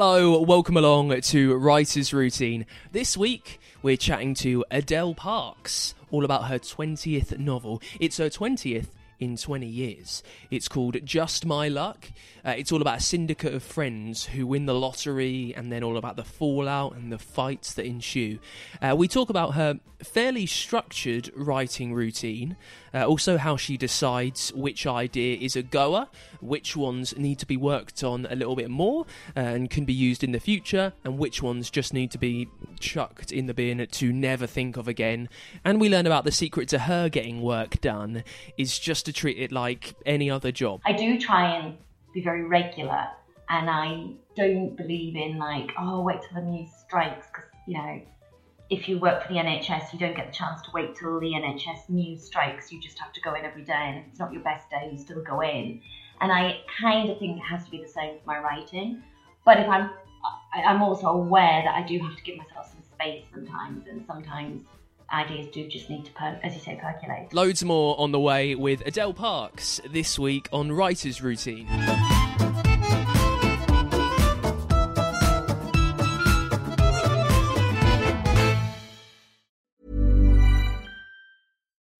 Hello, welcome along to Writer's Routine. This week we're chatting to Adele Parks, all about her 20th novel. It's her 20th in 20 years. It's called Just My Luck. Uh, it's all about a syndicate of friends who win the lottery and then all about the fallout and the fights that ensue. Uh, we talk about her fairly structured writing routine, uh, also how she decides which idea is a goer, which ones need to be worked on a little bit more uh, and can be used in the future, and which ones just need to be chucked in the bin to never think of again. And we learn about the secret to her getting work done is just to treat it like any other job. I do try and be very regular, and I don't believe in like, oh, wait till the news strikes, because you know, if you work for the NHS, you don't get the chance to wait till the NHS news strikes. You just have to go in every day, and if it's not your best day, you still go in. And I kind of think it has to be the same with my writing. But if I'm, I'm also aware that I do have to give myself some space sometimes, and sometimes ideas do just need to, per- as you say, percolate. Loads more on the way with Adele Parks this week on Writer's Routine.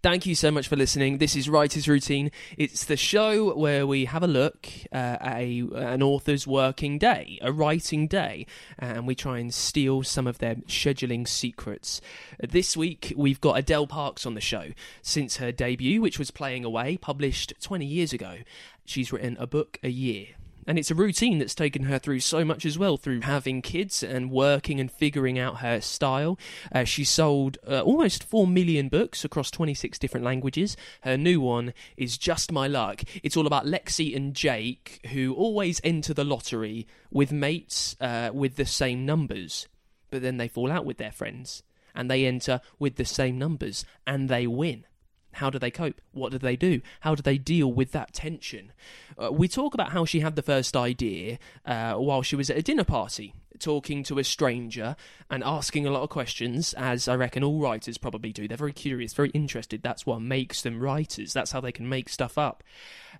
Thank you so much for listening. This is Writer's Routine. It's the show where we have a look uh, at a, an author's working day, a writing day, and we try and steal some of their scheduling secrets. This week, we've got Adele Parks on the show. Since her debut, which was Playing Away, published 20 years ago, she's written a book a year. And it's a routine that's taken her through so much as well, through having kids and working and figuring out her style. Uh, she sold uh, almost 4 million books across 26 different languages. Her new one is Just My Luck. It's all about Lexi and Jake, who always enter the lottery with mates uh, with the same numbers, but then they fall out with their friends. And they enter with the same numbers and they win. How do they cope? What do they do? How do they deal with that tension? Uh, we talk about how she had the first idea uh, while she was at a dinner party, talking to a stranger and asking a lot of questions, as I reckon all writers probably do. They're very curious, very interested. That's what makes them writers. That's how they can make stuff up.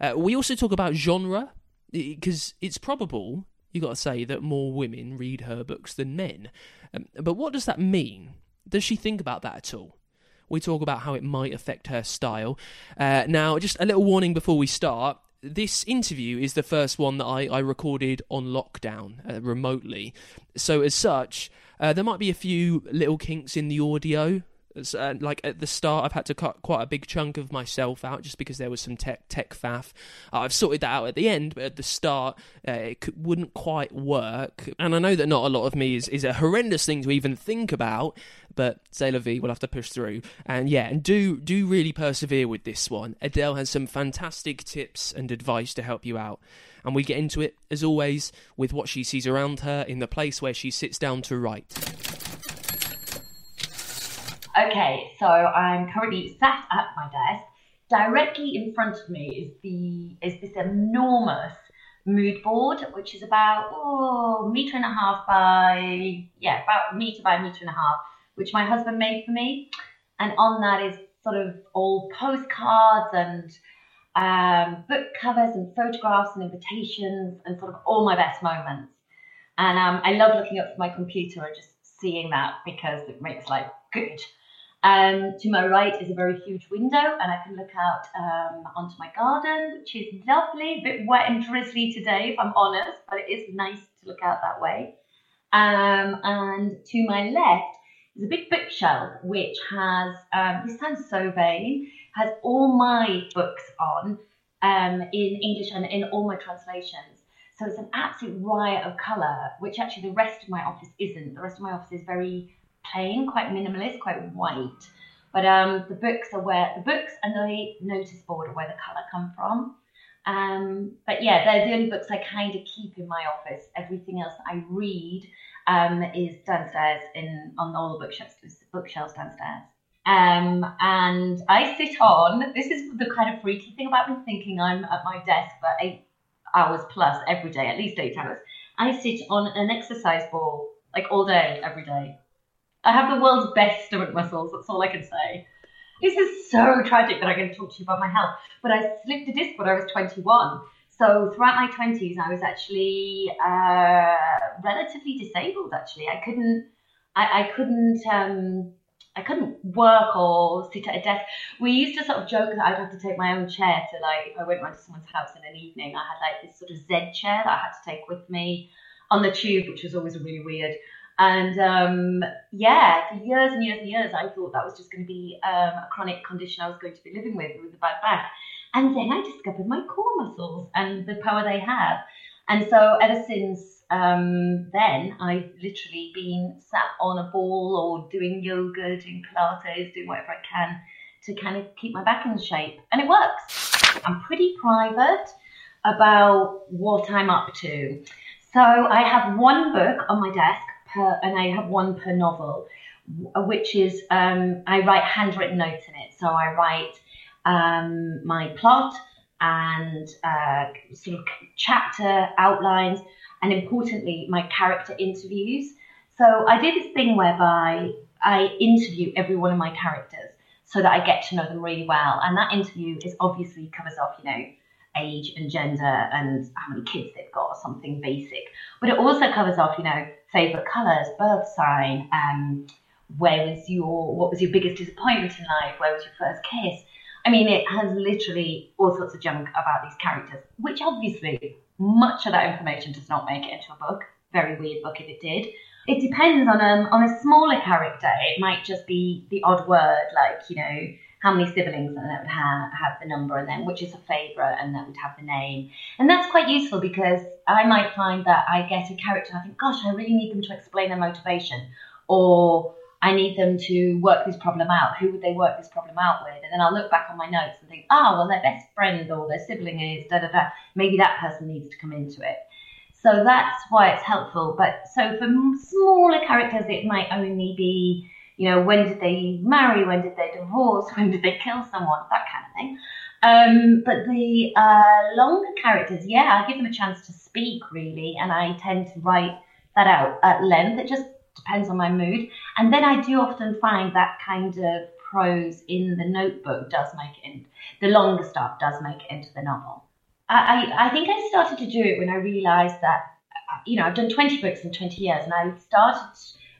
Uh, we also talk about genre, because it's probable, you've got to say, that more women read her books than men. Um, but what does that mean? Does she think about that at all? We talk about how it might affect her style. Uh, now, just a little warning before we start. This interview is the first one that I, I recorded on lockdown uh, remotely. So, as such, uh, there might be a few little kinks in the audio. Uh, like at the start, I've had to cut quite a big chunk of myself out just because there was some tech tech faff. Uh, I've sorted that out at the end, but at the start, uh, it could, wouldn't quite work. And I know that not a lot of me is, is a horrendous thing to even think about, but la vie, we'll have to push through. And yeah, and do do really persevere with this one. Adele has some fantastic tips and advice to help you out. And we get into it, as always, with what she sees around her in the place where she sits down to write. Okay, so I'm currently sat at my desk. Directly in front of me is the is this enormous mood board, which is about oh meter and a half by yeah about meter by meter and a half, which my husband made for me, and on that is sort of all postcards and um, book covers and photographs and invitations and sort of all my best moments. And um, I love looking up from my computer and just seeing that because it makes life good. Um, to my right is a very huge window, and I can look out um, onto my garden, which is lovely. A bit wet and drizzly today, if I'm honest, but it is nice to look out that way. Um, and to my left is a big bookshelf, which has, um, this sounds so vain, has all my books on um, in English and in all my translations. So it's an absolute riot of colour, which actually the rest of my office isn't. The rest of my office is very plain, quite minimalist, quite white. But um, the books are where the books and the notice board are where the colour come from. Um, but yeah, they're the only books I kind of keep in my office. Everything else I read um, is downstairs in on all the bookshelves, bookshelves downstairs. Um, and I sit on. This is the kind of freaky thing about me thinking I'm at my desk for eight hours plus every day, at least eight hours. I sit on an exercise ball like all day, every day. I have the world's best stomach muscles. That's all I can say. This is so tragic that going to talk to you about my health. But I slipped a disc when I was 21. So throughout my 20s, I was actually uh, relatively disabled. Actually, I couldn't, I, I couldn't, um, I couldn't work or sit at a desk. We used to sort of joke that I'd have to take my own chair to like if I went round to someone's house in an evening. I had like this sort of Z chair that I had to take with me on the tube, which was always really weird. And um, yeah, for years and years and years, I thought that was just going to be um, a chronic condition I was going to be living with with a bad back. And then I discovered my core muscles and the power they have. And so ever since um, then, I've literally been sat on a ball or doing yoga, doing Pilates, doing whatever I can to kind of keep my back in shape. And it works. I'm pretty private about what I'm up to. So I have one book on my desk per, and I have one per novel, which is um, I write handwritten notes in it. So I write um, my plot and uh, sort of chapter outlines, and importantly, my character interviews. So I do this thing whereby I interview every one of my characters so that I get to know them really well. And that interview is obviously covers off, you know, age and gender and how many kids they've got or something basic. But it also covers off, you know, favorite colors, birth sign, um, where was your what was your biggest disappointment in life? Where was your first kiss? I mean, it has literally all sorts of junk about these characters, which obviously much of that information does not make it into a book. Very weird book if it did. It depends on um on a smaller character. It might just be the odd word, like you know how many siblings, and that would have, have the number, and then which is a favourite, and that would have the name. And that's quite useful because I might find that I get a character, I think, gosh, I really need them to explain their motivation, or I need them to work this problem out. Who would they work this problem out with? And then I'll look back on my notes and think, oh, well, their best friend or their sibling is da da da. Maybe that person needs to come into it. So that's why it's helpful. But so for smaller characters, it might only be, you know, when did they marry? When did they divorce? When did they kill someone? That kind of thing. Um, but the uh, longer characters, yeah, I give them a chance to speak really, and I tend to write that out at length. It just depends on my mood. And then I do often find that kind of prose in the notebook does make it in, the longer stuff does make it into the novel. I, I, I think I started to do it when I realised that, you know, I've done 20 books in 20 years and I started,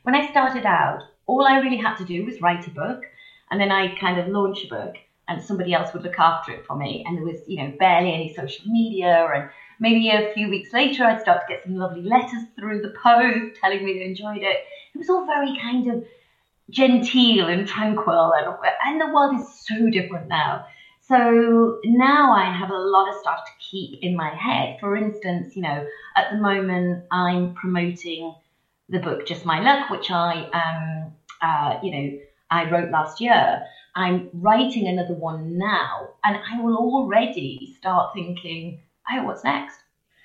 when I started out, all I really had to do was write a book and then I kind of launch a book and somebody else would look after it for me. And there was, you know, barely any social media and maybe a few weeks later, I'd start to get some lovely letters through the post telling me they enjoyed it. It was all very kind of genteel and tranquil, and, and the world is so different now. So now I have a lot of stuff to keep in my head. For instance, you know, at the moment I'm promoting the book Just My Luck, which I, um, uh, you know, I wrote last year. I'm writing another one now, and I will already start thinking oh, what's next?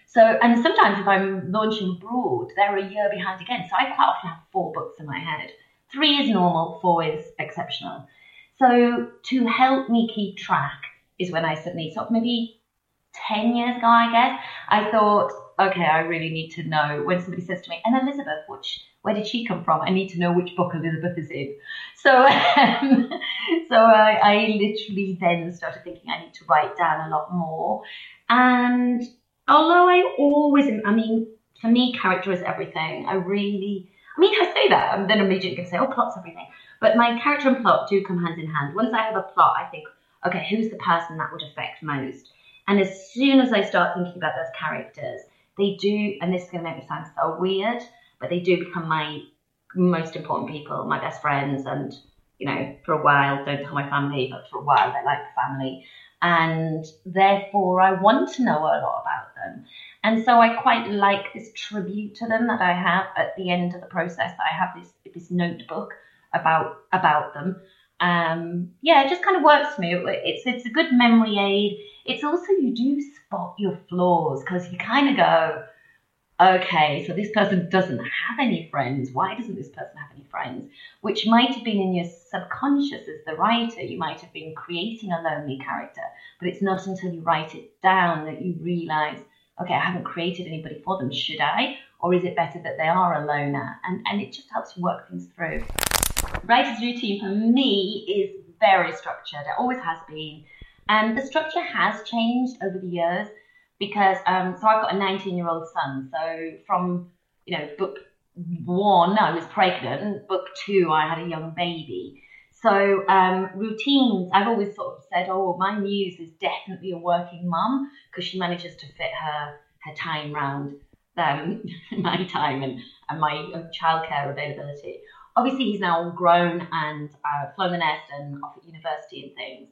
So, and sometimes if I'm launching abroad, they're a year behind again. So I quite often have four books in my head. Three is normal, four is exceptional. So to help me keep track is when I suddenly, sort of maybe 10 years ago, I guess, I thought, okay, I really need to know when somebody says to me, and Elizabeth, which, where did she come from? I need to know which book Elizabeth is in. So, um, so I, I literally then started thinking I need to write down a lot more. And although I always, I mean, for me, character is everything. I really, I mean, I say that, and then immediately to say, oh, plot's everything. But my character and plot do come hand in hand. Once I have a plot, I think, okay, who's the person that would affect most? And as soon as I start thinking about those characters, they do, and this is going to make me sound so weird, but they do become my most important people, my best friends, and you know, for a while, don't tell my family, but for a while they're like family. And therefore, I want to know a lot about them. And so I quite like this tribute to them that I have at the end of the process. That I have this this notebook about about them. Um, yeah, it just kind of works for me. It's it's a good memory aid. It's also you do spot your flaws because you kind of go, okay, so this person doesn't have any friends. Why doesn't this person have any friends? Which might have been in your subconscious as the writer. You might have been creating a lonely character, but it's not until you write it down that you realize, okay, I haven't created anybody for them. Should I? Or is it better that they are a loner? And, and it just helps you work things through. Writer's routine for me is very structured. It always has been. And the structure has changed over the years because um, so I've got a 19 year old son. So from you know book one, I was pregnant. Book two, I had a young baby. So um, routines, I've always sort of said, oh, my muse is definitely a working mum because she manages to fit her her time round um, my time and, and my uh, childcare availability. Obviously, he's now all grown and uh, flown the nest and off at university and things.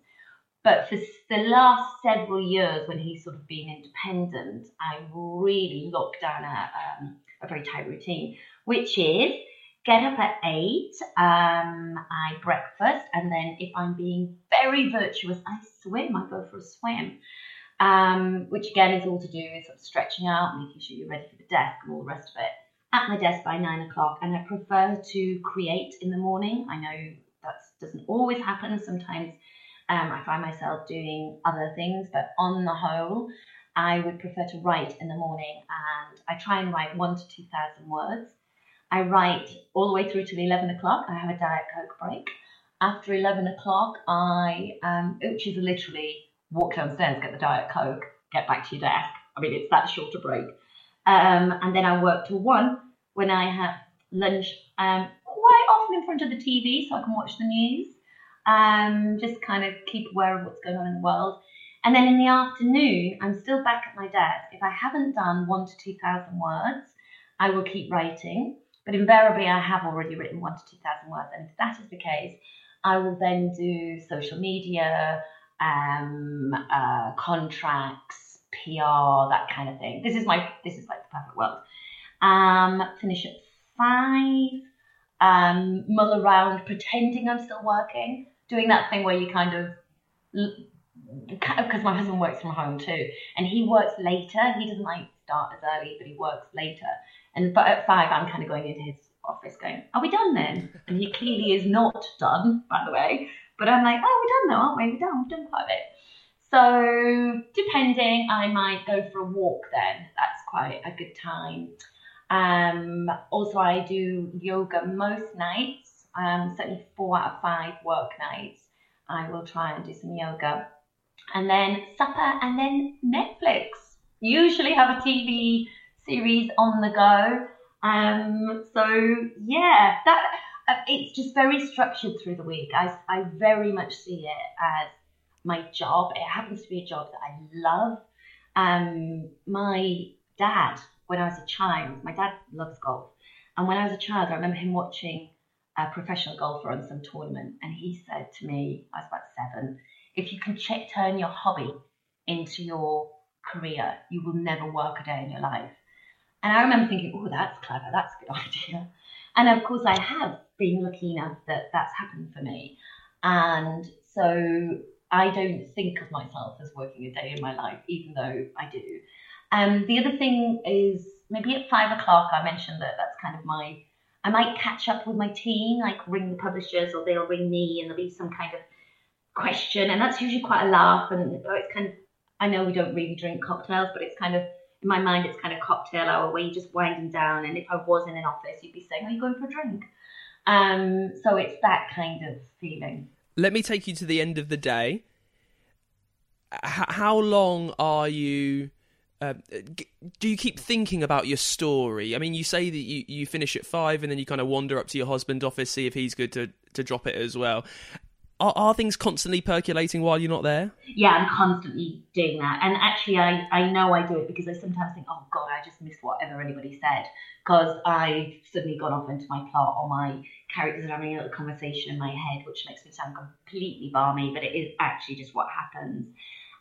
But for the last several years, when he's sort of been independent, I really locked down a, um, a very tight routine, which is get up at eight, um, I breakfast, and then if I'm being very virtuous, I swim. I go for a swim, um, which again is all to do with sort of stretching out, making sure you're ready for the desk and all the rest of it. At my desk by nine o'clock, and I prefer to create in the morning. I know that doesn't always happen. Sometimes um, I find myself doing other things, but on the whole, I would prefer to write in the morning and I try and write one to 2,000 words. I write all the way through to 11 o'clock. I have a Diet Coke break. After 11 o'clock, I, um, which is literally walk downstairs, get the Diet Coke, get back to your desk. I mean, it's that short a break. Um, and then I work till one when I have lunch, um, quite often in front of the TV so I can watch the news um, just kind of keep aware of what's going on in the world. And then in the afternoon, I'm still back at my desk. If I haven't done one to 2,000 words, I will keep writing. But invariably, I have already written one to 2,000 words. And if that is the case, I will then do social media, um, uh, contracts, PR, that kind of thing. This is my, this is like the perfect world. Um, finish at five, um, mull around pretending I'm still working doing that thing where you kind of because my husband works from home too, and he works later. He doesn't like start as early, but he works later. And but at five, I'm kind of going into his office, going, "Are we done then?" And he clearly is not done, by the way. But I'm like, "Oh, we're done now, aren't we? We're done. We've done quite a bit." So depending, I might go for a walk then. That's quite a good time. Um, also, I do yoga most nights um, certainly four out of five work nights, I will try and do some yoga. And then supper and then Netflix. Usually have a TV series on the go. Um, so yeah, that uh, it's just very structured through the week. I, I very much see it as my job. It happens to be a job that I love. Um, my dad, when I was a child, my dad loves golf. And when I was a child, I remember him watching a professional golfer on some tournament, and he said to me, I was about seven, if you can ch- turn your hobby into your career, you will never work a day in your life. And I remember thinking, oh, that's clever, that's a good idea. And of course, I have been lucky enough that that's happened for me. And so I don't think of myself as working a day in my life, even though I do. And um, the other thing is maybe at five o'clock, I mentioned that that's kind of my I might catch up with my team, like ring the publishers or they'll ring me and there'll be some kind of question. And that's usually quite a laugh. And it's kind of, I know we don't really drink cocktails, but it's kind of, in my mind, it's kind of cocktail hour where you're just winding down. And if I was in an office, you'd be saying, Are you going for a drink? Um, so it's that kind of feeling. Let me take you to the end of the day. H- how long are you uh, do you keep thinking about your story? I mean, you say that you, you finish at five and then you kind of wander up to your husband's office, see if he's good to to drop it as well. Are, are things constantly percolating while you're not there? Yeah, I'm constantly doing that. And actually, I, I know I do it because I sometimes think, oh God, I just missed whatever anybody said. Because I've suddenly gone off into my plot or my characters are having a little conversation in my head, which makes me sound completely balmy, but it is actually just what happens.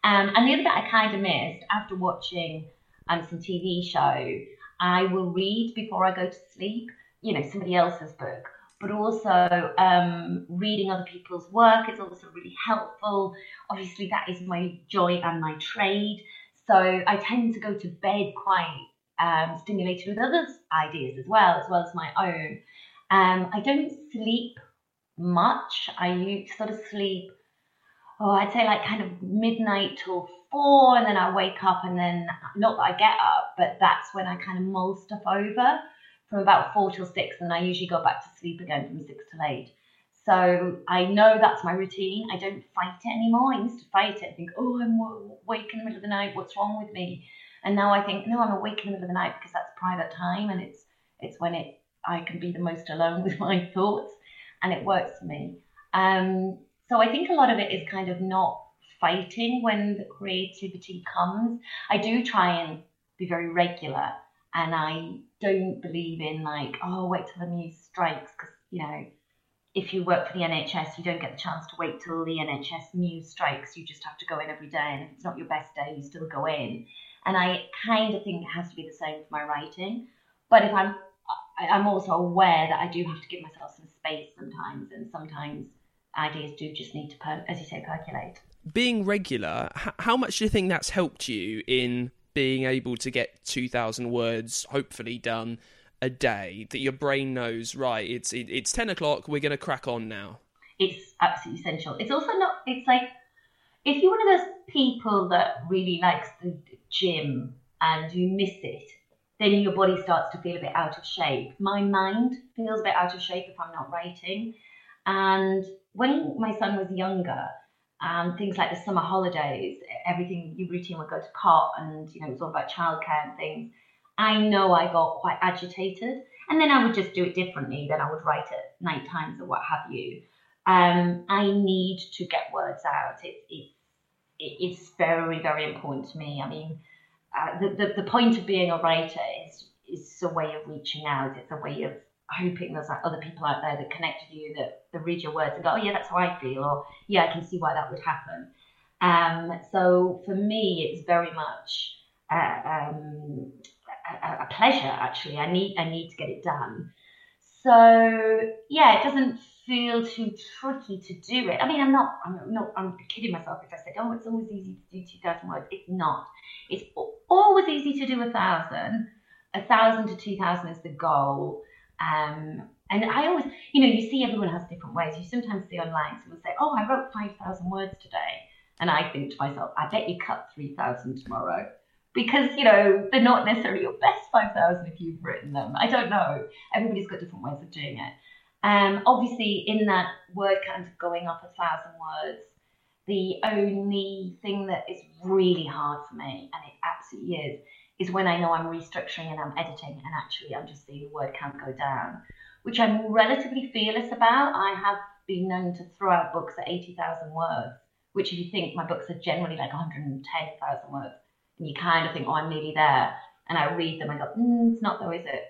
Um, and the other bit I kind of missed after watching um, some TV show, I will read before I go to sleep, you know, somebody else's book but also um, reading other people's work is also really helpful. Obviously, that is my joy and my trade. So I tend to go to bed quite um, stimulated with others' ideas as well, as well as my own. Um, I don't sleep much. I sort of sleep, oh, I'd say like kind of midnight till four, and then I wake up, and then not that I get up, but that's when I kind of mull stuff over from about four till six, and I usually go back to sleep again from six till eight. So I know that's my routine. I don't fight it anymore. I used to fight it and think, oh, I'm awake in the middle of the night. What's wrong with me? And now I think, no, I'm awake in the middle of the night because that's private time, and it's it's when it I can be the most alone with my thoughts, and it works for me. Um, so I think a lot of it is kind of not fighting when the creativity comes. I do try and be very regular and I don't believe in like, oh, wait till the news strikes because, you know, if you work for the NHS, you don't get the chance to wait till the NHS news strikes. You just have to go in every day, and if it's not your best day, you still go in. And I kind of think it has to be the same for my writing. But if I'm, I'm also aware that I do have to give myself some space sometimes, and sometimes ideas do just need to, as you say, percolate. Being regular, how much do you think that's helped you in being able to get 2,000 words hopefully done a day that your brain knows, right, it's, it, it's 10 o'clock, we're going to crack on now? It's absolutely essential. It's also not, it's like, if you're one of those people that really likes the gym and you miss it, then your body starts to feel a bit out of shape. My mind feels a bit out of shape if I'm not writing. And when my son was younger, and things like the summer holidays, everything your routine would go to pot, and you know it was all about childcare and things. I know I got quite agitated, and then I would just do it differently. Then I would write at night times or what have you. Um, I need to get words out. It, it, it's very very important to me. I mean, uh, the, the the point of being a writer is is a way of reaching out. It's a way of hoping there's like other people out there that connect with you that, that read your words and go, oh yeah, that's how I feel, or yeah, I can see why that would happen. Um, so for me, it's very much uh, um, a, a, pleasure. Actually, I need I need to get it done. So yeah, it doesn't feel too tricky to do it. I mean, I'm not I'm not I'm kidding myself if I said, oh, it's always easy to do two thousand words. It's not. It's always easy to do a thousand. A thousand to two thousand is the goal. Um, and I always, you know, you see everyone has different ways. You sometimes see online someone say, "Oh, I wrote five thousand words today," and I think to myself, "I bet you cut three thousand tomorrow." Because you know they're not necessarily your best five thousand if you've written them. I don't know. Everybody's got different ways of doing it. Um, obviously, in that word count of going up a thousand words, the only thing that is really hard for me, and it absolutely is, is when I know I'm restructuring and I'm editing and actually I'm just seeing the word count go down, which I'm relatively fearless about. I have been known to throw out books at 80,000 words, which if you think my books are generally like 110,000 words, and you kind of think, oh, I'm nearly there, and I read them, I go, mm, it's not though, is it?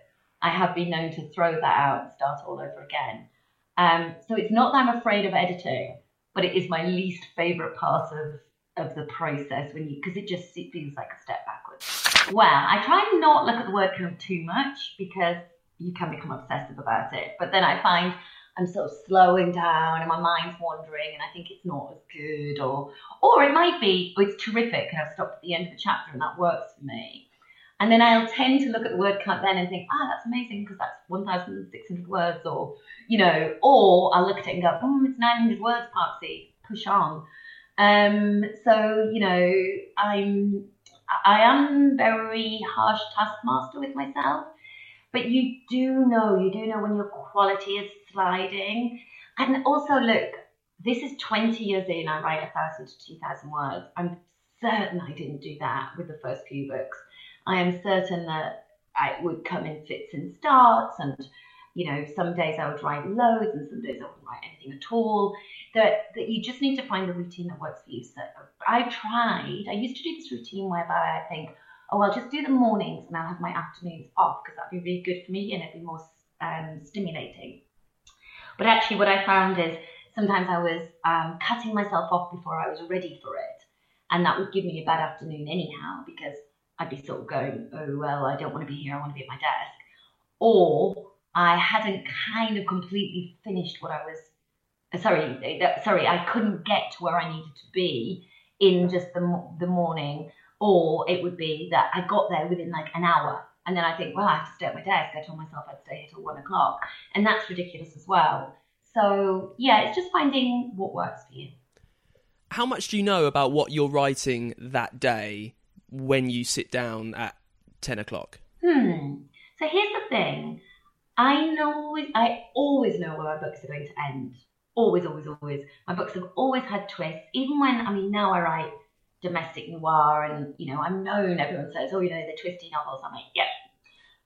I have been known to throw that out and start all over again. Um, so it's not that I'm afraid of editing, but it is my least favourite part of of the process when you because it just it feels like a step backwards. Well, I try and not look at the word count too much because you can become obsessive about it. But then I find I'm sort of slowing down and my mind's wandering and I think it's not as good or or it might be oh, it's terrific and I've stopped at the end of the chapter and that works for me. And then I'll tend to look at the word count then and think, ah, oh, that's amazing because that's 1,600 words, or, you know, or I'll look at it and go, oh, it's 900 words, Parksy, push on. Um, so you know, I'm I am very harsh taskmaster with myself, but you do know, you do know when your quality is sliding. And also, look, this is 20 years in, I write a thousand to 2,000 words. I'm certain I didn't do that with the first few books. I am certain that I would come in fits and starts and You know, some days I would write loads, and some days I wouldn't write anything at all. That that you just need to find the routine that works for you. So I've tried. I used to do this routine whereby I think, oh, I'll just do the mornings and I'll have my afternoons off because that'd be really good for me and it'd be more um, stimulating. But actually, what I found is sometimes I was um, cutting myself off before I was ready for it, and that would give me a bad afternoon anyhow because I'd be sort of going, oh well, I don't want to be here. I want to be at my desk, or I hadn't kind of completely finished what I was. Sorry, uh, sorry, I couldn't get to where I needed to be in just the the morning, or it would be that I got there within like an hour, and then I think, well, I have to stay at my desk. I told myself I'd stay here till one o'clock, and that's ridiculous as well. So yeah, it's just finding what works for you. How much do you know about what you're writing that day when you sit down at 10 o'clock? Hmm. So here's the thing. I know I always know where my books are going to end. Always, always, always. My books have always had twists. Even when I mean now I write domestic noir and you know, I'm known, everyone says, Oh, you know, the twisty novels. I'm like, yep.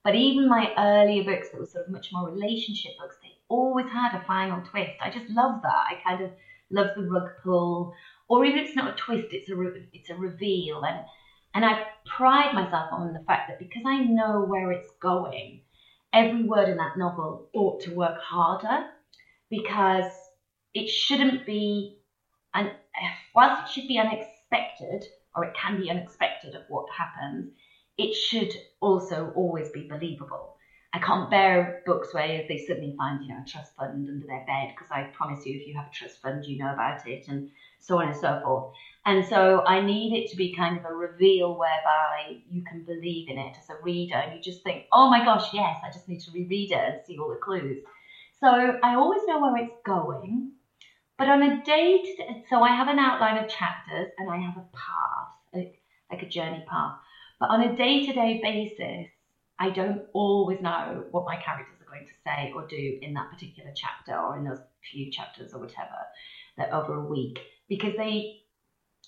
But even my earlier books that were sort of much more relationship books, they always had a final twist. I just love that. I kind of love the rug pull. Or even if it's not a twist, it's a re- it's a reveal. And and I pride myself on the fact that because I know where it's going, every word in that novel ought to work harder because it shouldn't be, and whilst it should be unexpected, or it can be unexpected of what happens, it should also always be believable. I can't bear books where they suddenly find, you know, a trust fund under their bed because I promise you, if you have a trust fund, you know about it, and so on and so forth. And so I need it to be kind of a reveal whereby you can believe in it as a reader, and you just think, oh my gosh, yes, I just need to reread it and see all the clues. So I always know where it's going, but on a day to day, so I have an outline of chapters and I have a path, like, like a journey path. But on a day to day basis, I don't always know what my characters are going to say or do in that particular chapter or in those few chapters or whatever that over a week because they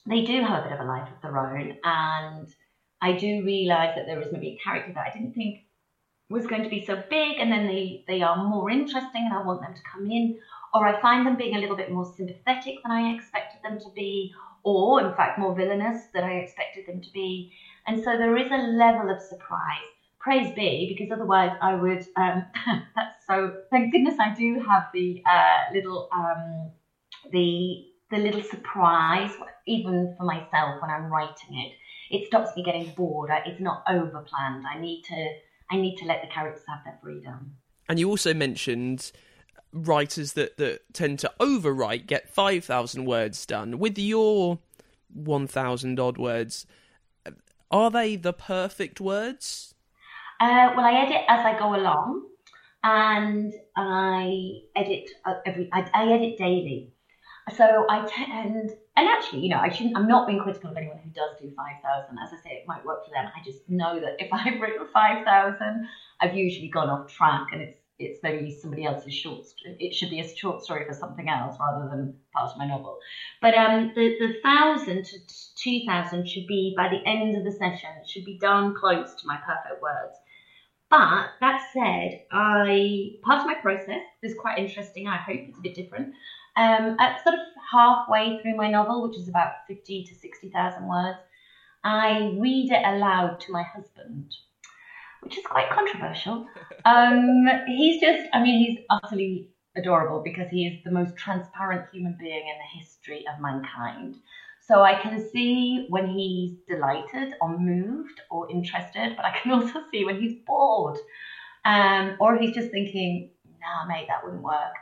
they do have a bit of a life of their own and I do realise that there is maybe a character that I didn't think was going to be so big and then they, they are more interesting and I want them to come in or I find them being a little bit more sympathetic than I expected them to be or in fact more villainous than I expected them to be and so there is a level of surprise praise be, because otherwise I would. Um, that's so. Thank goodness I do have the uh, little um, the the little surprise, even for myself when I'm writing it. It stops me getting bored. It's not over planned. I need to. I need to let the characters have their freedom. And you also mentioned writers that, that tend to overwrite get 5,000 words done. With your 1,000 odd words, are they the perfect words? Uh, well, I edit as I go along, and I edit uh, every. I, I edit daily, so I tend. And actually, you know, I shouldn't. I'm not being critical of anyone who does do five thousand. As I say, it might work for them. I just know that if I've written five thousand, I've usually gone off track, and it's it's maybe somebody else's short. It should be a short story for something else rather than part of my novel. But um, the the thousand to two thousand should be by the end of the session. It should be darn close to my perfect words. But that said, I part of my process is quite interesting. I hope it's a bit different. Um, at sort of halfway through my novel, which is about fifty to sixty thousand words, I read it aloud to my husband, which is quite controversial. Um, he's just, I mean, he's utterly adorable because he is the most transparent human being in the history of mankind. So I can see when he's delighted or moved or interested, but I can also see when he's bored. Um, or he's just thinking, nah, mate, that wouldn't work.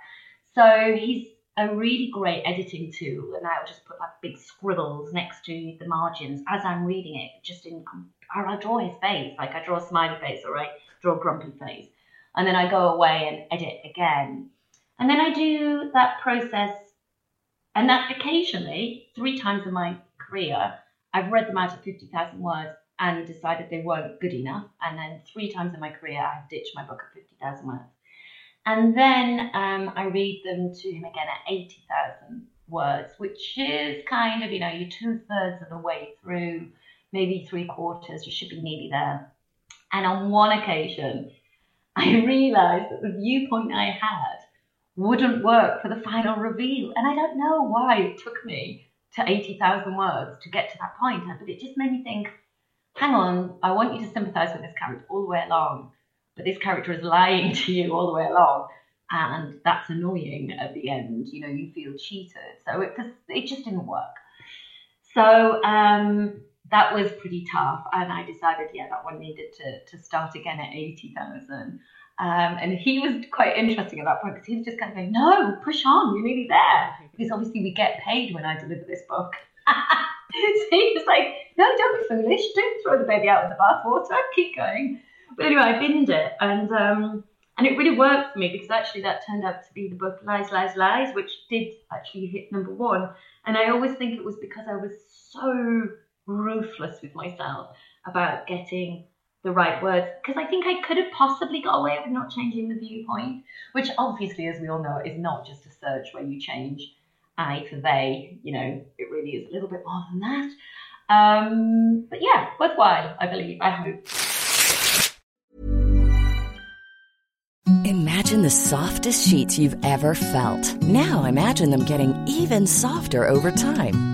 So he's a really great editing tool, and I'll just put like big scribbles next to the margins as I'm reading it, just in, or I'll draw his face, like I draw a smiley face or I draw a grumpy face. And then I go away and edit again. And then I do that process and that occasionally, three times in my career, I've read them out at 50,000 words and decided they weren't good enough. And then three times in my career, I've ditched my book at 50,000 words. And then um, I read them to him again at 80,000 words, which is kind of, you know, you're two thirds of the way through, maybe three quarters, you should be nearly there. And on one occasion, I realised that the viewpoint I had wouldn't work for the final reveal. And I don't know why it took me to 80,000 words to get to that point, but it just made me think hang on, I want you to sympathise with this character all the way along, but this character is lying to you all the way along. And that's annoying at the end. You know, you feel cheated. So it just, it just didn't work. So um, that was pretty tough. And I decided, yeah, that one needed to, to start again at 80,000. Um, and he was quite interesting at that point because he was just kind of going, no, push on, you're nearly there. Because obviously we get paid when I deliver this book. so he was like, no, don't be foolish. Don't throw the baby out with the bathwater. Keep going. But anyway, I binned it. And um, and it really worked for me because actually that turned out to be the book Lies, Lies, Lies, which did actually hit number one. And I always think it was because I was so ruthless with myself about getting the right words because I think I could have possibly got away with not changing the viewpoint, which obviously, as we all know, is not just a search where you change I for they. You know, it really is a little bit more than that. Um, but yeah, worthwhile, I believe, I hope. Imagine the softest sheets you've ever felt. Now imagine them getting even softer over time.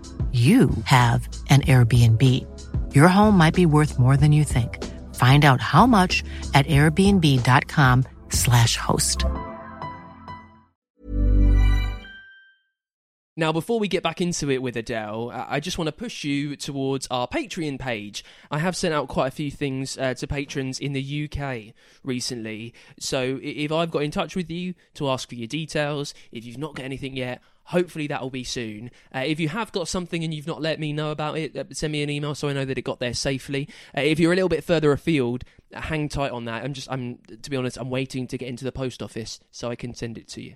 you have an Airbnb. Your home might be worth more than you think. Find out how much at airbnb.com/slash host. Now, before we get back into it with Adele, I just want to push you towards our Patreon page. I have sent out quite a few things uh, to patrons in the UK recently. So if I've got in touch with you to ask for your details, if you've not got anything yet, Hopefully that will be soon. Uh, if you have got something and you've not let me know about it, uh, send me an email so I know that it got there safely. Uh, if you're a little bit further afield, hang tight on that. I'm just, I'm to be honest, I'm waiting to get into the post office so I can send it to you.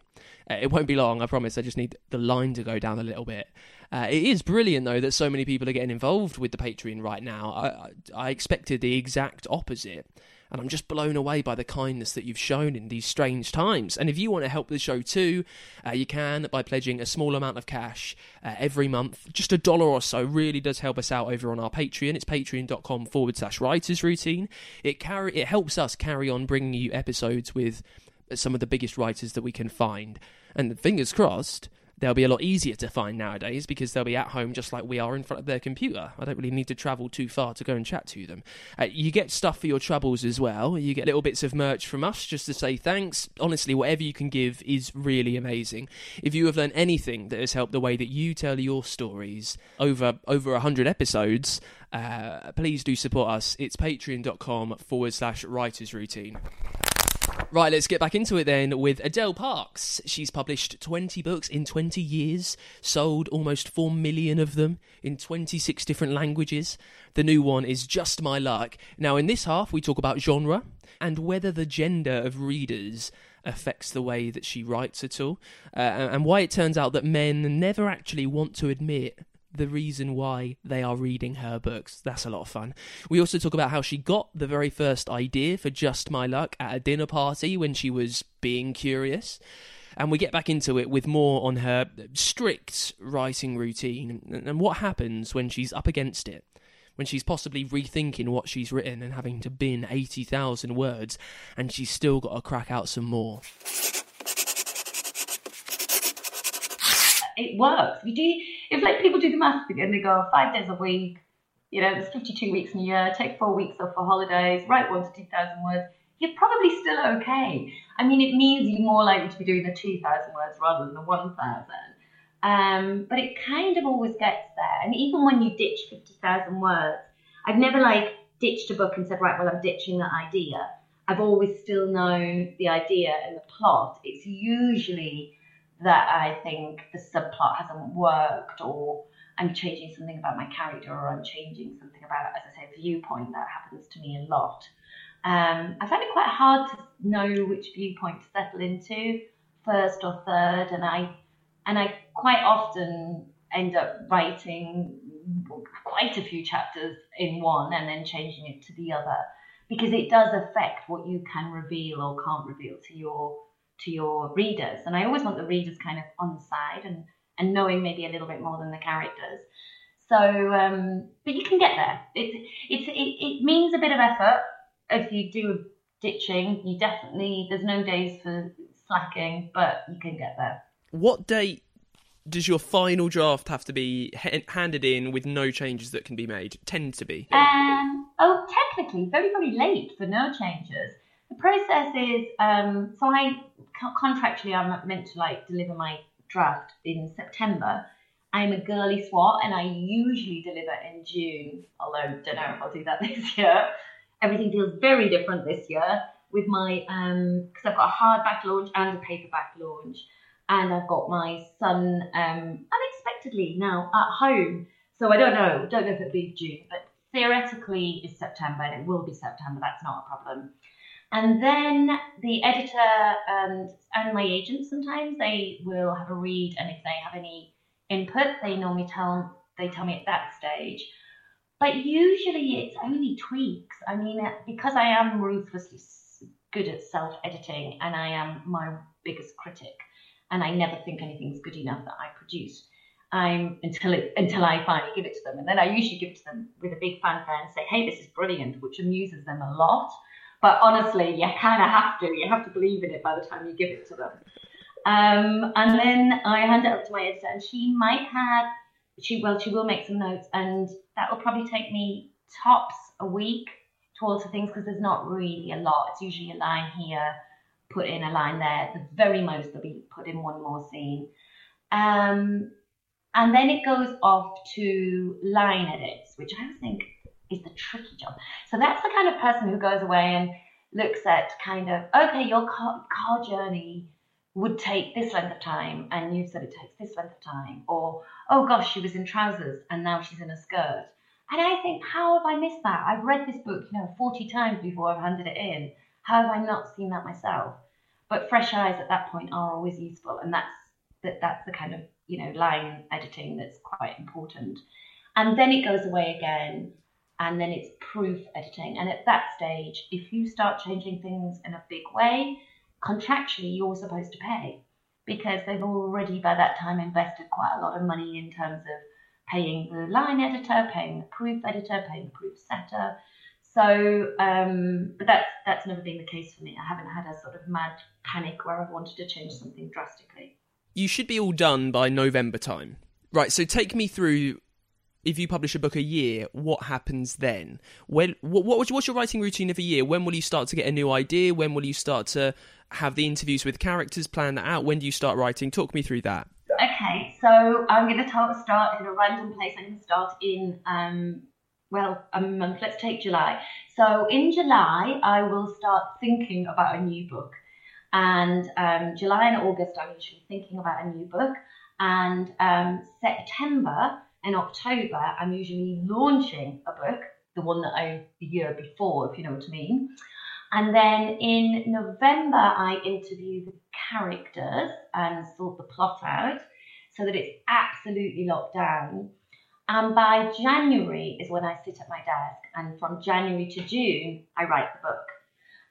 Uh, it won't be long, I promise. I just need the line to go down a little bit. Uh, it is brilliant though that so many people are getting involved with the Patreon right now. I, I, I expected the exact opposite and I'm just blown away by the kindness that you've shown in these strange times. And if you want to help the show too, uh, you can by pledging a small amount of cash uh, every month. Just a dollar or so really does help us out over on our Patreon. It's patreon.com forward slash writers routine. It carry it helps us carry on bringing you episodes with some of the biggest writers that we can find. And fingers crossed, they'll be a lot easier to find nowadays because they'll be at home just like we are in front of their computer. I don't really need to travel too far to go and chat to them. Uh, you get stuff for your troubles as well. You get little bits of merch from us just to say thanks. Honestly, whatever you can give is really amazing. If you have learned anything that has helped the way that you tell your stories over over a hundred episodes, uh, please do support us. It's patreon.com forward slash writers routine. Right, let's get back into it then with Adele Parks. She's published 20 books in 20 years, sold almost 4 million of them in 26 different languages. The new one is Just My Luck. Now, in this half, we talk about genre and whether the gender of readers affects the way that she writes at all, uh, and why it turns out that men never actually want to admit the reason why they are reading her books. That's a lot of fun. We also talk about how she got the very first idea for Just My Luck at a dinner party when she was being curious. and we get back into it with more on her strict writing routine and what happens when she's up against it when she's possibly rethinking what she's written and having to bin 80,000 words, and she's still got to crack out some more. It works. If You do if like people do the math and they go five days a week, you know, there's 52 weeks in a year, take four weeks off for holidays, write one to 2,000 words, you're probably still okay. I mean, it means you're more likely to be doing the 2,000 words rather than the 1,000. Um, but it kind of always gets there. And even when you ditch 50,000 words, I've never like ditched a book and said, right, well, I'm ditching that idea. I've always still known the idea and the plot. It's usually that I think the subplot hasn't worked or I'm changing something about my character or I'm changing something about, as I say, viewpoint. That happens to me a lot. Um, I find it quite hard to know which viewpoint to settle into, first or third, and I and I quite often end up writing quite a few chapters in one and then changing it to the other because it does affect what you can reveal or can't reveal to your to your readers and i always want the readers kind of on the side and and knowing maybe a little bit more than the characters so um but you can get there it, it's it, it means a bit of effort if you do ditching you definitely there's no days for slacking but you can get there what date does your final draft have to be handed in with no changes that can be made? Tend to be. Um, oh, technically, very very late for no changes. The process is um, so I contractually I'm meant to like deliver my draft in September. I'm a girly swat and I usually deliver in June, although I don't know if I'll do that this year. Everything feels very different this year with my um because I've got a hardback launch and a paperback launch and I've got my son um, unexpectedly now at home. So I don't know, don't know if it'll be June, but theoretically it's September and it will be September. That's not a problem. And then the editor and and my agent sometimes they will have a read, and if they have any input, they normally tell they tell me at that stage. But usually it's only tweaks. I mean, because I am ruthlessly good at self editing and I am my biggest critic and I never think anything's good enough that I produce. Um, until it until I finally give it to them, and then I usually give it to them with a big fanfare and say, "Hey, this is brilliant," which amuses them a lot. But honestly, you kind of have to. You have to believe in it by the time you give it to them. Um, and then I hand it up to my editor, and she might have she well she will make some notes, and that will probably take me tops a week to alter things because there's not really a lot. It's usually a line here, put in a line there. The very most they'll be put in one more scene. Um, and then it goes off to line edits, which I think is the tricky job. So that's the kind of person who goes away and looks at kind of, okay, your car, car journey would take this length of time, and you said it takes this length of time. Or, oh gosh, she was in trousers and now she's in a skirt. And I think, how have I missed that? I've read this book, you know, 40 times before I've handed it in. How have I not seen that myself? But fresh eyes at that point are always useful, and that's that that's the kind of you know line editing that's quite important. And then it goes away again, and then it's proof editing. And at that stage, if you start changing things in a big way, contractually you're supposed to pay because they've already by that time invested quite a lot of money in terms of paying the line editor, paying the proof editor, paying the proof setter. So, um, but that's that's never been the case for me. I haven't had a sort of mad panic where I've wanted to change something drastically. You should be all done by November time, right? So take me through. If you publish a book a year, what happens then? When what, what what's your writing routine of a year? When will you start to get a new idea? When will you start to have the interviews with characters? Plan that out. When do you start writing? Talk me through that. Okay, so I'm going to start in a random place. I'm going to start in um, well, a month, let's take July. So in July, I will start thinking about a new book. And um, July and August, I'm usually thinking about a new book. And um, September and October, I'm usually launching a book, the one that I, the year before, if you know what I mean. And then in November, I interview the characters and sort the plot out so that it's absolutely locked down. And by January is when I sit at my desk, and from January to June, I write the book.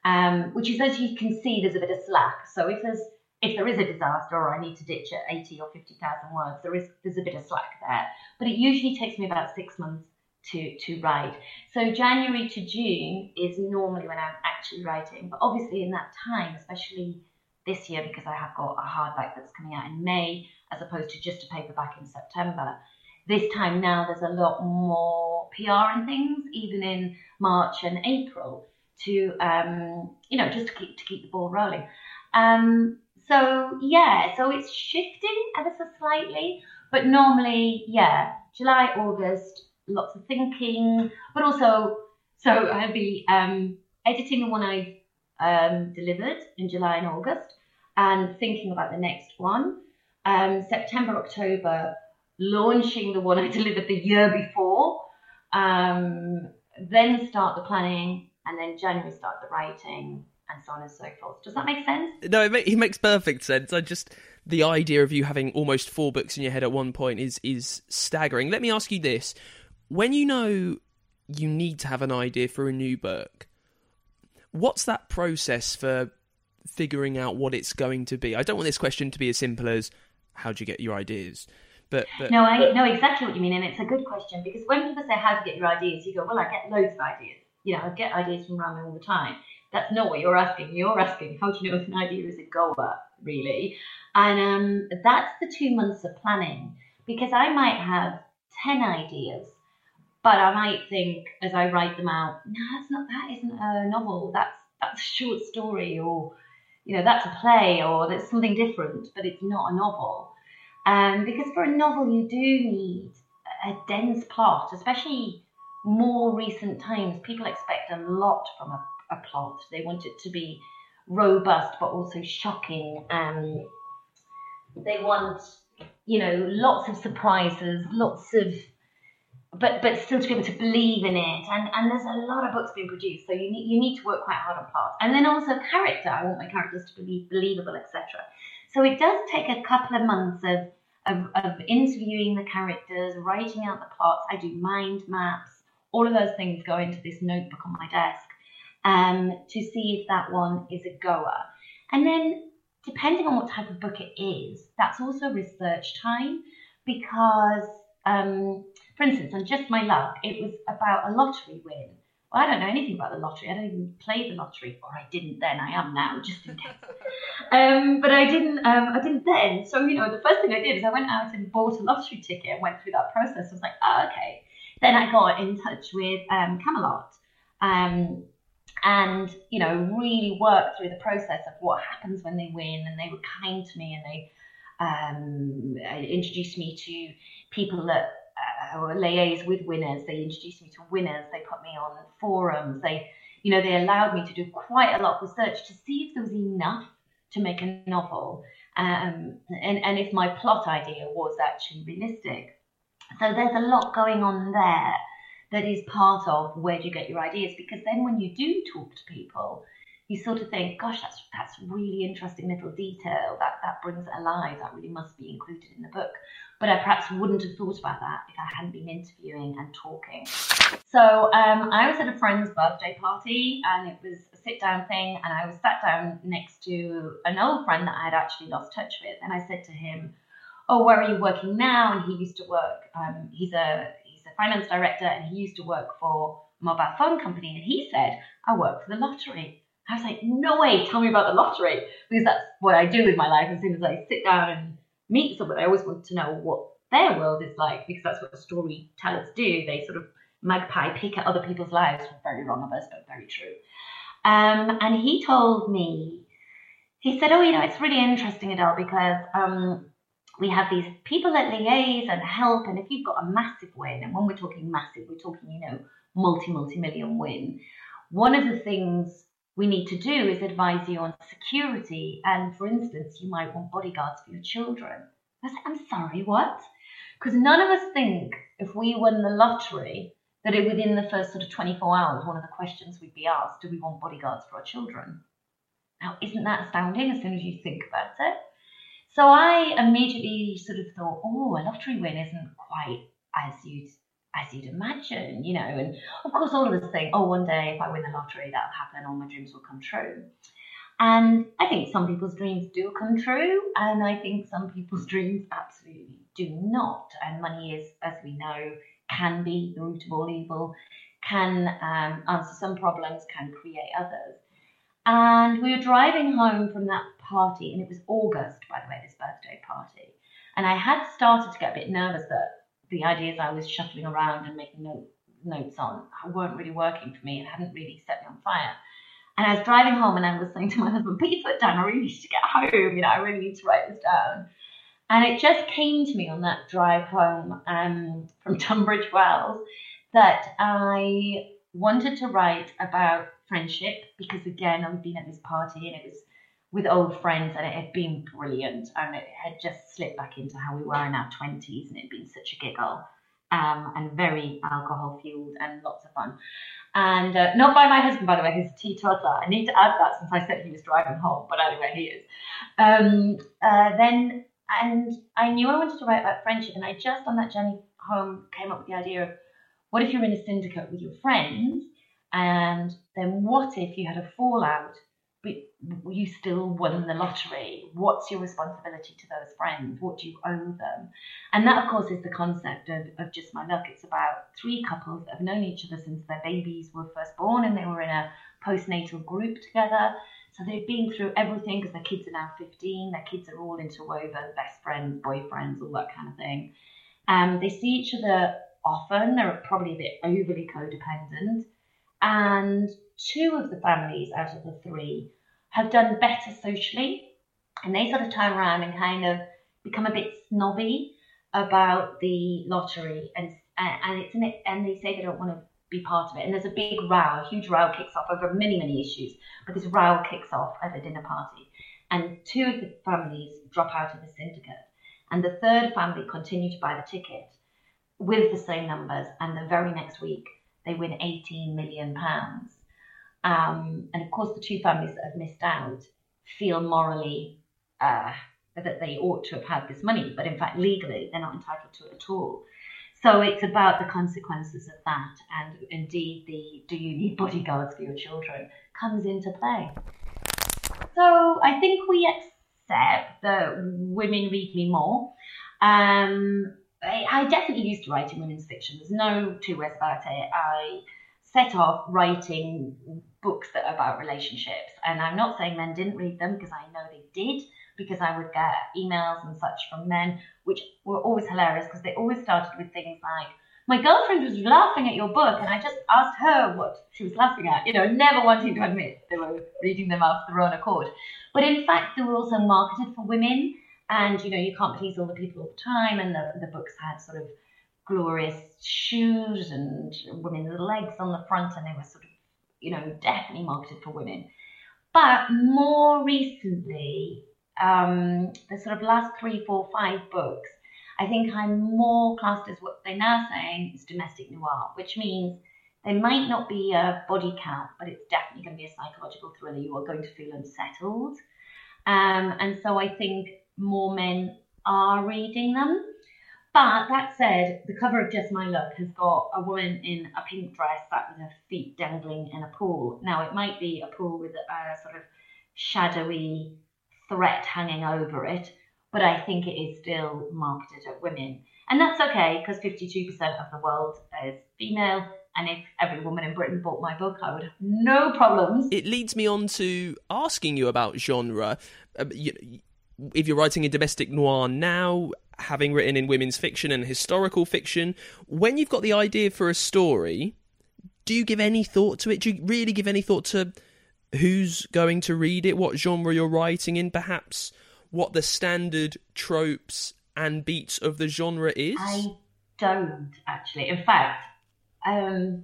Um, which is, as you can see, there's a bit of slack. So if there's if there is a disaster or I need to ditch at 80 or 50,000 words, there is there's a bit of slack there. But it usually takes me about six months to, to write. So January to June is normally when I'm actually writing. But obviously in that time, especially this year because I have got a hardback that's coming out in May as opposed to just a paperback in September. This time now there's a lot more PR and things, even in March and April, to um, you know just to keep to keep the ball rolling. Um, so yeah, so it's shifting ever so slightly, but normally yeah, July August lots of thinking, but also, so I'll be um, editing the one I um, delivered in July and August and thinking about the next one. Um, September, October, launching the one I delivered the year before. Um, then start the planning, and then January start the writing, and so on and so forth. Does that make sense? No, it, it makes perfect sense. I just the idea of you having almost four books in your head at one point is is staggering. Let me ask you this: when you know you need to have an idea for a new book, what's that process for figuring out what it's going to be? I don't want this question to be as simple as how do you get your ideas? But, but no, I know exactly what you mean, and it's a good question because when people say how do you get your ideas, you go, well, I get loads of ideas. You know, I get ideas from around me all the time. That's not what you're asking. You're asking how do you know if an idea is a goer, really? And um, that's the two months of planning because I might have ten ideas but I might think as I write them out, no, that's not that isn't a novel. That's that's a short story, or you know, that's a play, or that's something different, but it's not a novel. Um, because for a novel, you do need a dense plot, especially more recent times. People expect a lot from a, a plot. They want it to be robust, but also shocking. And they want, you know, lots of surprises, lots of but but still to be able to believe in it. And and there's a lot of books being produced, so you need you need to work quite hard on plot. And then also character. I want my characters to be believable, etc. So it does take a couple of months of, of of interviewing the characters, writing out the plots. I do mind maps. All of those things go into this notebook on my desk um, to see if that one is a goer. And then, depending on what type of book it is, that's also research time because um, for instance, on Just My Luck, it was about a lottery win. Well, I don't know anything about the lottery. I don't even play the lottery, or I didn't then. I am now, just in case. um, but I didn't. Um, I didn't then. So you know, the first thing I did is I went out and bought a lottery ticket and went through that process. I was like, oh, okay. Then I got in touch with um, Camelot, um, and you know, really work through the process of what happens when they win. And they were kind to me, and they um, introduced me to people that uh, liaise with winners. They introduced me to winners. They put me on forums. They, you know, they allowed me to do quite a lot of research to see if there was enough to make a novel, um, and and if my plot idea was actually realistic. So there's a lot going on there that is part of where do you get your ideas because then when you do talk to people you sort of think, gosh, that's that's really interesting little detail. That that brings it alive. That really must be included in the book. But I perhaps wouldn't have thought about that if I hadn't been interviewing and talking. So um, I was at a friend's birthday party, and it was a sit down thing, and I was sat down next to an old friend that I had actually lost touch with, and I said to him, "Oh, where are you working now?" And he used to work. Um, he's a he's a finance director, and he used to work for a mobile phone company, and he said, "I work for the lottery." I was like, no way, tell me about the lottery. Because that's what I do with my life. As soon as I sit down and meet someone, I always want to know what their world is like because that's what storytellers do. They sort of magpie pick at other people's lives. Very wrong of us, but very true. Um, and he told me, he said, oh, you know, it's really interesting, Adele, because um, we have these people that liaise and help. And if you've got a massive win, and when we're talking massive, we're talking, you know, multi, multi million win. One of the things we need to do is advise you on security. And for instance, you might want bodyguards for your children. I said, I'm sorry, what? Because none of us think if we won the lottery that it, within the first sort of 24 hours, one of the questions we'd be asked, do we want bodyguards for our children? Now, isn't that astounding as soon as you think about it? So I immediately sort of thought, oh, a lottery win isn't quite as you'd as you'd imagine, you know. And of course, all of us think, oh, one day if I win the lottery, that'll happen, all my dreams will come true. And I think some people's dreams do come true, and I think some people's dreams absolutely do not. And money is, as we know, can be the root of all evil, can um, answer some problems, can create others. And we were driving home from that party, and it was August, by the way, this birthday party. And I had started to get a bit nervous that the ideas I was shuffling around and making note, notes on weren't really working for me and hadn't really set me on fire. And I was driving home and I was saying to my husband, "Please put down, I really need to get home, you know, I really need to write this down. And it just came to me on that drive home um, from Tunbridge Wells that I wanted to write about friendship because, again, I've been at this party and it was with old friends and it had been brilliant and it had just slipped back into how we were in our 20s and it had been such a giggle um, and very alcohol fueled and lots of fun and uh, not by my husband, by the way, who's a teetotaler. I need to add that since I said he was driving home, but anyway, he is. Um, uh, then, and I knew I wanted to write about friendship, and I just on that journey home came up with the idea of what if you're in a syndicate with your friends, and then what if you had a fallout you still won the lottery. What's your responsibility to those friends? What do you owe them? And that, of course, is the concept of, of Just My Luck. It's about three couples that have known each other since their babies were first born and they were in a postnatal group together. So they've been through everything because their kids are now 15. Their kids are all interwoven, best friends, boyfriends, all that kind of thing. Um, they see each other often. They're probably a bit overly codependent. And two of the families out of the three have done better socially, and they sort of turn around and kind of become a bit snobby about the lottery, and and it's it, and they say they don't want to be part of it. And there's a big row, a huge row kicks off over many many issues, but this row kicks off at a dinner party, and two of the families drop out of the syndicate, and the third family continue to buy the ticket with the same numbers, and the very next week they win 18 million pounds um, and of course, the two families that have missed out feel morally uh, that they ought to have had this money, but in fact, legally, they're not entitled to it at all. So it's about the consequences of that, and indeed, the do you need bodyguards for your children comes into play. So I think we accept that women read me more. Um, I, I definitely used to write in women's fiction. There's no two ways about it. I set off writing books that are about relationships. And I'm not saying men didn't read them because I know they did, because I would get emails and such from men, which were always hilarious because they always started with things like, my girlfriend was laughing at your book, and I just asked her what she was laughing at, you know, never wanting to admit they were reading them of their own accord. But in fact, they were also marketed for women, and you know, you can't please all the people all the time, and the, the books had sort of glorious shoes and women's legs on the front, and they were sort of you know, definitely marketed for women. But more recently, um, the sort of last three, four, five books, I think I'm more classed as what they're now saying is domestic noir, which means there might not be a body count, but it's definitely going to be a psychological thriller. You are going to feel unsettled. Um, and so I think more men are reading them. But that said, the cover of Just My Luck has got a woman in a pink dress sat with her feet dangling in a pool. Now, it might be a pool with a sort of shadowy threat hanging over it, but I think it is still marketed at women. And that's okay because 52% of the world is female. And if every woman in Britain bought my book, I would have no problems. It leads me on to asking you about genre. Um, you, if you're writing a domestic noir now, having written in women's fiction and historical fiction, when you've got the idea for a story, do you give any thought to it? Do you really give any thought to who's going to read it, what genre you're writing in, perhaps what the standard tropes and beats of the genre is? I don't actually. In fact, um,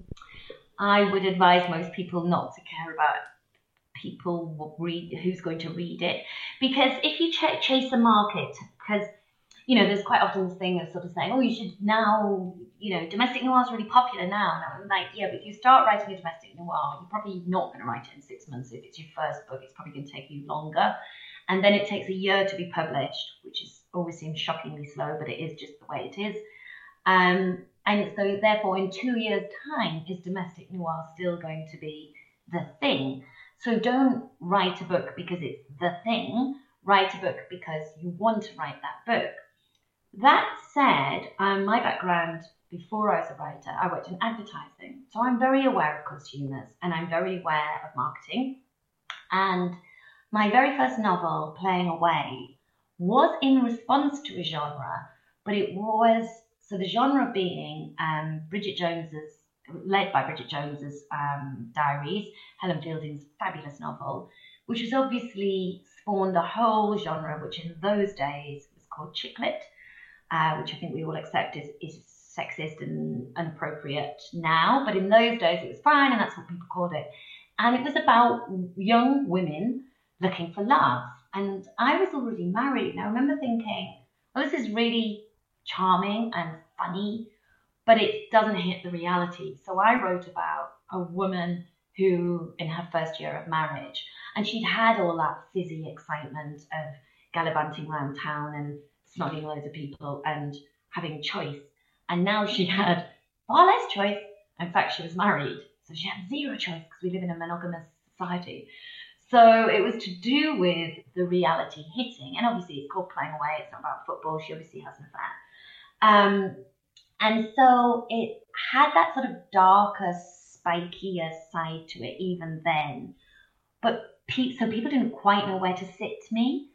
I would advise most people not to care about people read who's going to read it because if you ch- chase the market, because you know, there's quite often this thing of sort of saying, oh, you should now, you know, domestic noir is really popular now. And I'm like, yeah, but if you start writing a domestic noir, you're probably not going to write it in six months. If it's your first book, it's probably going to take you longer. And then it takes a year to be published, which is always seems shockingly slow, but it is just the way it is. Um, and so, therefore, in two years' time, is domestic noir still going to be the thing? So don't write a book because it's the thing. Write a book because you want to write that book. That said, um, my background before I was a writer, I worked in advertising. So I'm very aware of consumers and I'm very aware of marketing. And my very first novel, Playing Away, was in response to a genre, but it was so the genre being um, Bridget Jones's, led by Bridget Jones's um, diaries, Helen Fielding's fabulous novel, which has obviously spawned a whole genre, which in those days was called chick lit, uh, which I think we all accept is, is sexist and inappropriate now, but in those days it was fine, and that's what people called it. And it was about young women looking for love. And I was already married, and I remember thinking, well, this is really charming and funny, but it doesn't hit the reality. So I wrote about a woman who, in her first year of marriage, and she'd had all that fizzy excitement of gallivanting around town and snogging loads of people and having choice. And now she had far less choice. In fact, she was married, so she had zero choice because we live in a monogamous society. So it was to do with the reality hitting, and obviously it's called playing away. It's not about football. She obviously has an affair, um, and so it had that sort of darker, spikier side to it even then. But pe- so people didn't quite know where to sit me.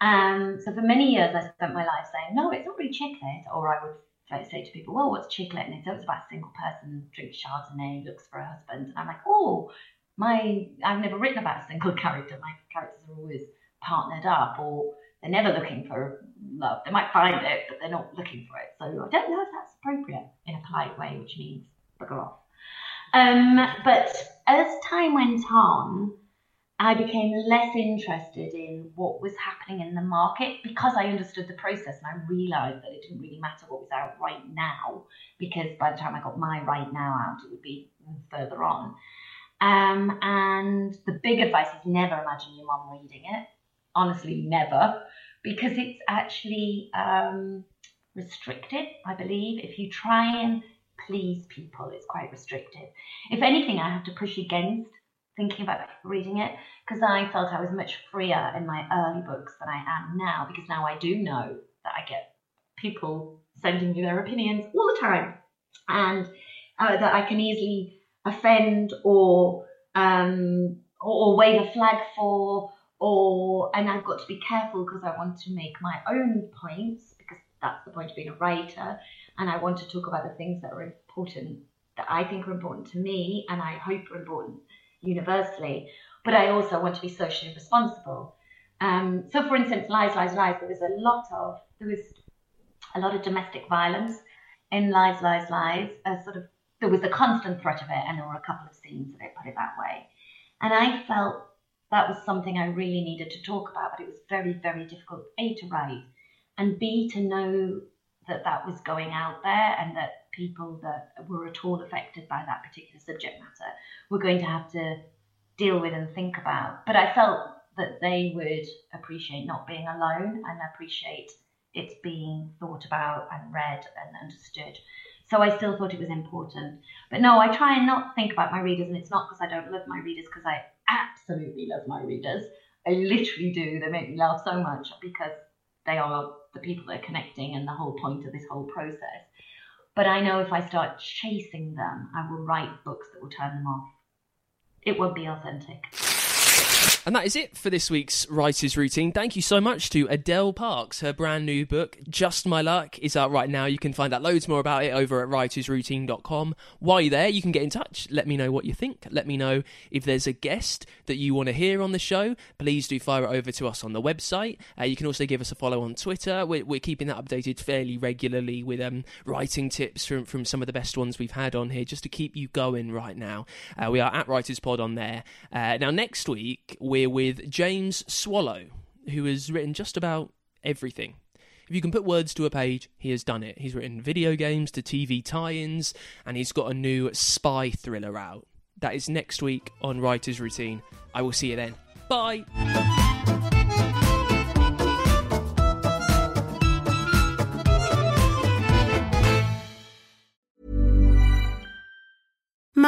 Um, so for many years, I spent my life saying, no, it's not really chick lit, or I would say to people, well, what's chick lit? And they say it's about a single person drinks Chardonnay, looks for a husband. And I'm like, oh, my I've never written about a single character. My characters are always partnered up, or they're never looking for love. They might find it, but they're not looking for it. So I don't know if that's appropriate in a polite way, which means bugger off. Um, but as time went on, I became less interested in what was happening in the market because I understood the process and I realised that it didn't really matter what was out right now because by the time I got my right now out, it would be further on. Um, and the big advice is never imagine your mom reading it. Honestly, never, because it's actually um, restricted, I believe. If you try and please people, it's quite restrictive. If anything, I have to push against thinking about reading it because I felt I was much freer in my early books than I am now because now I do know that I get people sending me their opinions all the time and uh, that I can easily offend or um, or, or wave a flag for or and I've got to be careful because I want to make my own points because that's the point of being a writer and I want to talk about the things that are important that I think are important to me and I hope are important universally but I also want to be socially responsible um, so for instance lies lies lies there was a lot of there was a lot of domestic violence in lies lies lies a sort of there was a constant threat of it, and there were a couple of scenes of it, put it that way. And I felt that was something I really needed to talk about, but it was very, very difficult, A, to write, and B, to know that that was going out there and that people that were at all affected by that particular subject matter were going to have to deal with and think about. But I felt that they would appreciate not being alone and appreciate it being thought about and read and understood. So I still thought it was important. But no, I try and not think about my readers, and it's not because I don't love my readers, because I absolutely love my readers. I literally do. They make me laugh so much because they are the people that are connecting and the whole point of this whole process. But I know if I start chasing them, I will write books that will turn them off. It won't be authentic. And that is it for this week's Writer's Routine. Thank you so much to Adele Parks. Her brand new book, Just My Luck, is out right now. You can find out loads more about it over at writersroutine.com. While you're there, you can get in touch. Let me know what you think. Let me know if there's a guest that you want to hear on the show. Please do fire it over to us on the website. Uh, you can also give us a follow on Twitter. We're, we're keeping that updated fairly regularly with um, writing tips from, from some of the best ones we've had on here just to keep you going right now. Uh, we are at Writers Pod on there. Uh, now, next week, we we're with James Swallow, who has written just about everything. If you can put words to a page, he has done it. He's written video games to TV tie ins, and he's got a new spy thriller out. That is next week on Writer's Routine. I will see you then. Bye!